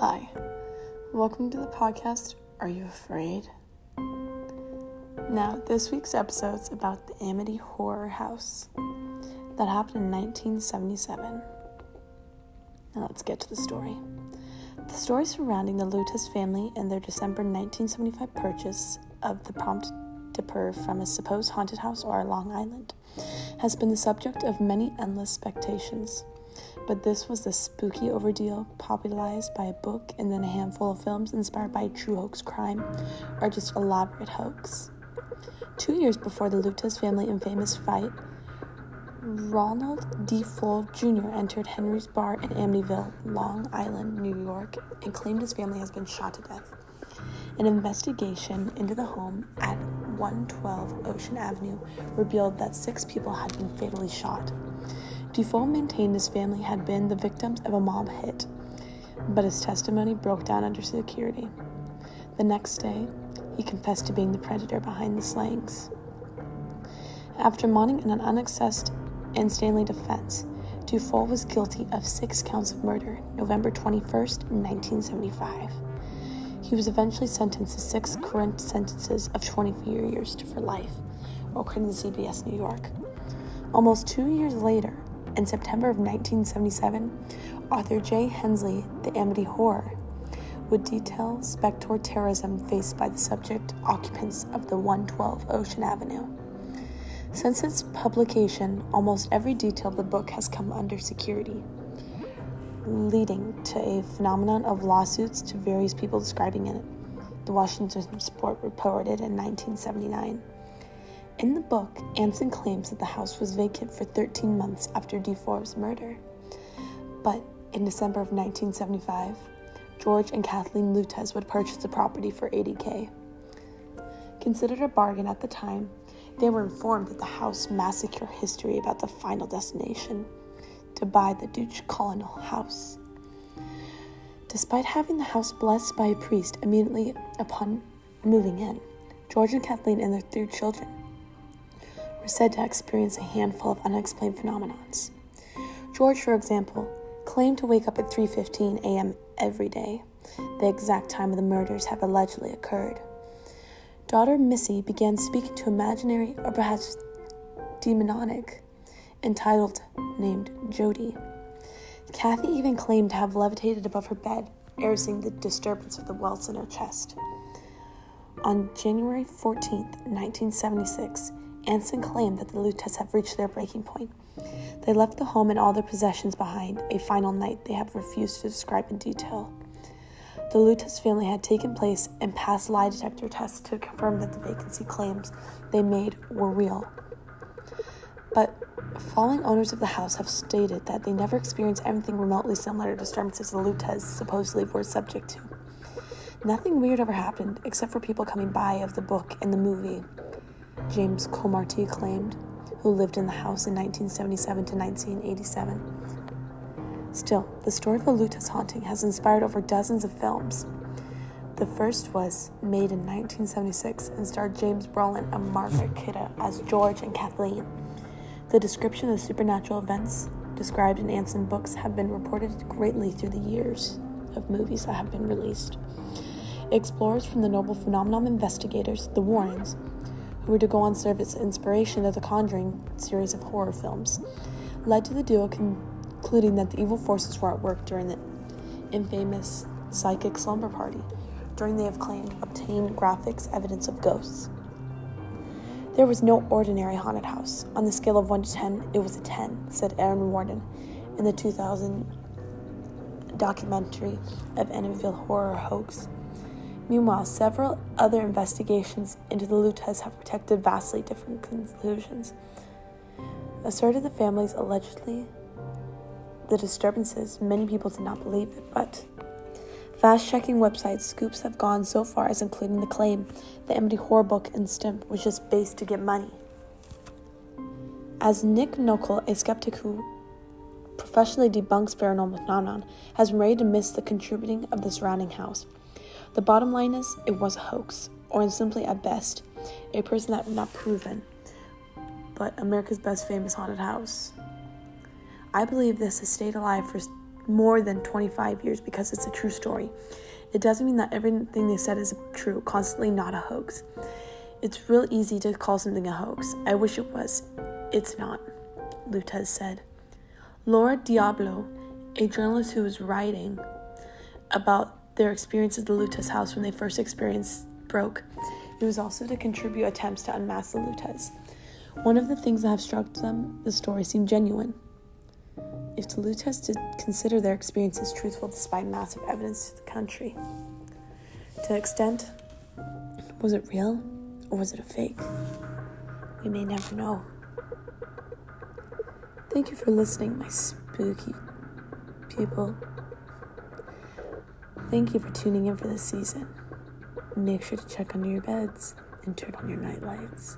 Hi, welcome to the podcast. Are you afraid? Now, this week's episode is about the Amity Horror House that happened in 1977. Now, let's get to the story. The story surrounding the Lutas family and their December 1975 purchase of the Prompt Dipper from a supposed haunted house or Long Island has been the subject of many endless speculations. But this was the spooky ordeal popularized by a book and then a handful of films inspired by true hoax crime or just elaborate hoax. Two years before the Lutas family infamous fight, Ronald DeFeo Jr. entered Henry's Bar in Amityville, Long Island, New York, and claimed his family has been shot to death. An investigation into the home at 112 Ocean Avenue revealed that six people had been fatally shot. DeFeo maintained his family had been the victims of a mob hit, but his testimony broke down under security. The next day, he confessed to being the predator behind the slayings. After mounting an unaccessed and Stanley defense, DeFeo was guilty of six counts of murder, November 21, 1975. He was eventually sentenced to six current sentences of 24 years for life, according to CBS New York. Almost two years later, in September of 1977, author Jay Anson, The Amity Horror, would detail specter terrorism faced by the subject occupants of the 112 Ocean Avenue. Since its publication, almost every detail of the book has come under security, leading to a phenomenon of lawsuits to various people describing it. The Washington Post reported in 1979. In the book, Anson claims that the house was vacant for 13 months after DeFeo's murder. But in December of 1975, George and Kathleen Lutez would purchase the property for 80k. Considered a bargain at the time, they were informed that the house massacre history about the final destination to buy the Dutch Colonial house. Despite having the house blessed by a priest immediately upon moving in, George and Kathleen and their three children were said to experience a handful of unexplained phenomenons. George, for example, claimed to wake up at 3:15 a.m. every day, the exact time the murders have allegedly occurred. Daughter Missy began speaking to imaginary or perhaps demonic, entitled named Jody. Kathy even claimed to have levitated above her bed, erasing the disturbance of the welts in her chest. On January 14, 1976, Anson claimed that the Lutas have reached their breaking point. They left the home and all their possessions behind, a final night they have refused to describe in detail. The Lutas family had taken place and passed lie detector tests to confirm that the vacancy claims they made were real. But following owners of the house have stated that they never experienced anything remotely similar to disturbances the Lutas supposedly were subject to. Nothing weird ever happened except for people coming by of the book and the movie. James Cromartie claimed, who lived in the house in 1977 to 1987. Still, the story of the Lutas haunting has inspired over dozens of films. The first was made in 1976 and starred James Brolin and Margaret Kidder as George and Kathleen. The description of supernatural events described in Anson books have been reported greatly through the years of movies that have been released. Explorers from the Noble Phenomenon investigators, the Warrens, were to go on serve as inspiration of the Conjuring series of horror films, led to the duo concluding that the evil forces were at work during the infamous psychic slumber party, during they have claimed obtained graphics evidence of ghosts. There was no ordinary haunted house. On the scale of 1 to 10, it was a 10, said Aaron Warren in the 2000 documentary of Amityville Horror Hoax. Meanwhile, several other investigations into the Lutas have protected vastly different conclusions. Asserted the families allegedly the disturbances, many people did not believe it, but fast checking websites, Snopes have gone so far as including the claim the Amity Horror book and stimp was just based to get money. As Nick Knokle, a skeptic who professionally debunks paranormal phenomenon, has been ready to miss the contributing of the surrounding house. The bottom line is, it was a hoax, or simply at best, a person that was not proven, but America's best famous haunted house. I believe this has stayed alive for more than 25 years because it's a true story. It doesn't mean that everything they said is true, constantly not a hoax. It's real easy to call something a hoax. I wish it was. It's not, Lutez said. Laura DiDio, a journalist who was writing about their experience at the Lutez house when they first experienced broke, it was also to contribute attempts to unmask the Lutez. One of the things that have struck them, the story seemed genuine. If the Lutez did consider their experiences truthful despite massive evidence to the country, to the extent, was it real or was it a fake? We may never know. Thank you for listening, my spooky people. Thank you for tuning in for this season. Make sure to check under your beds and turn on your night lights.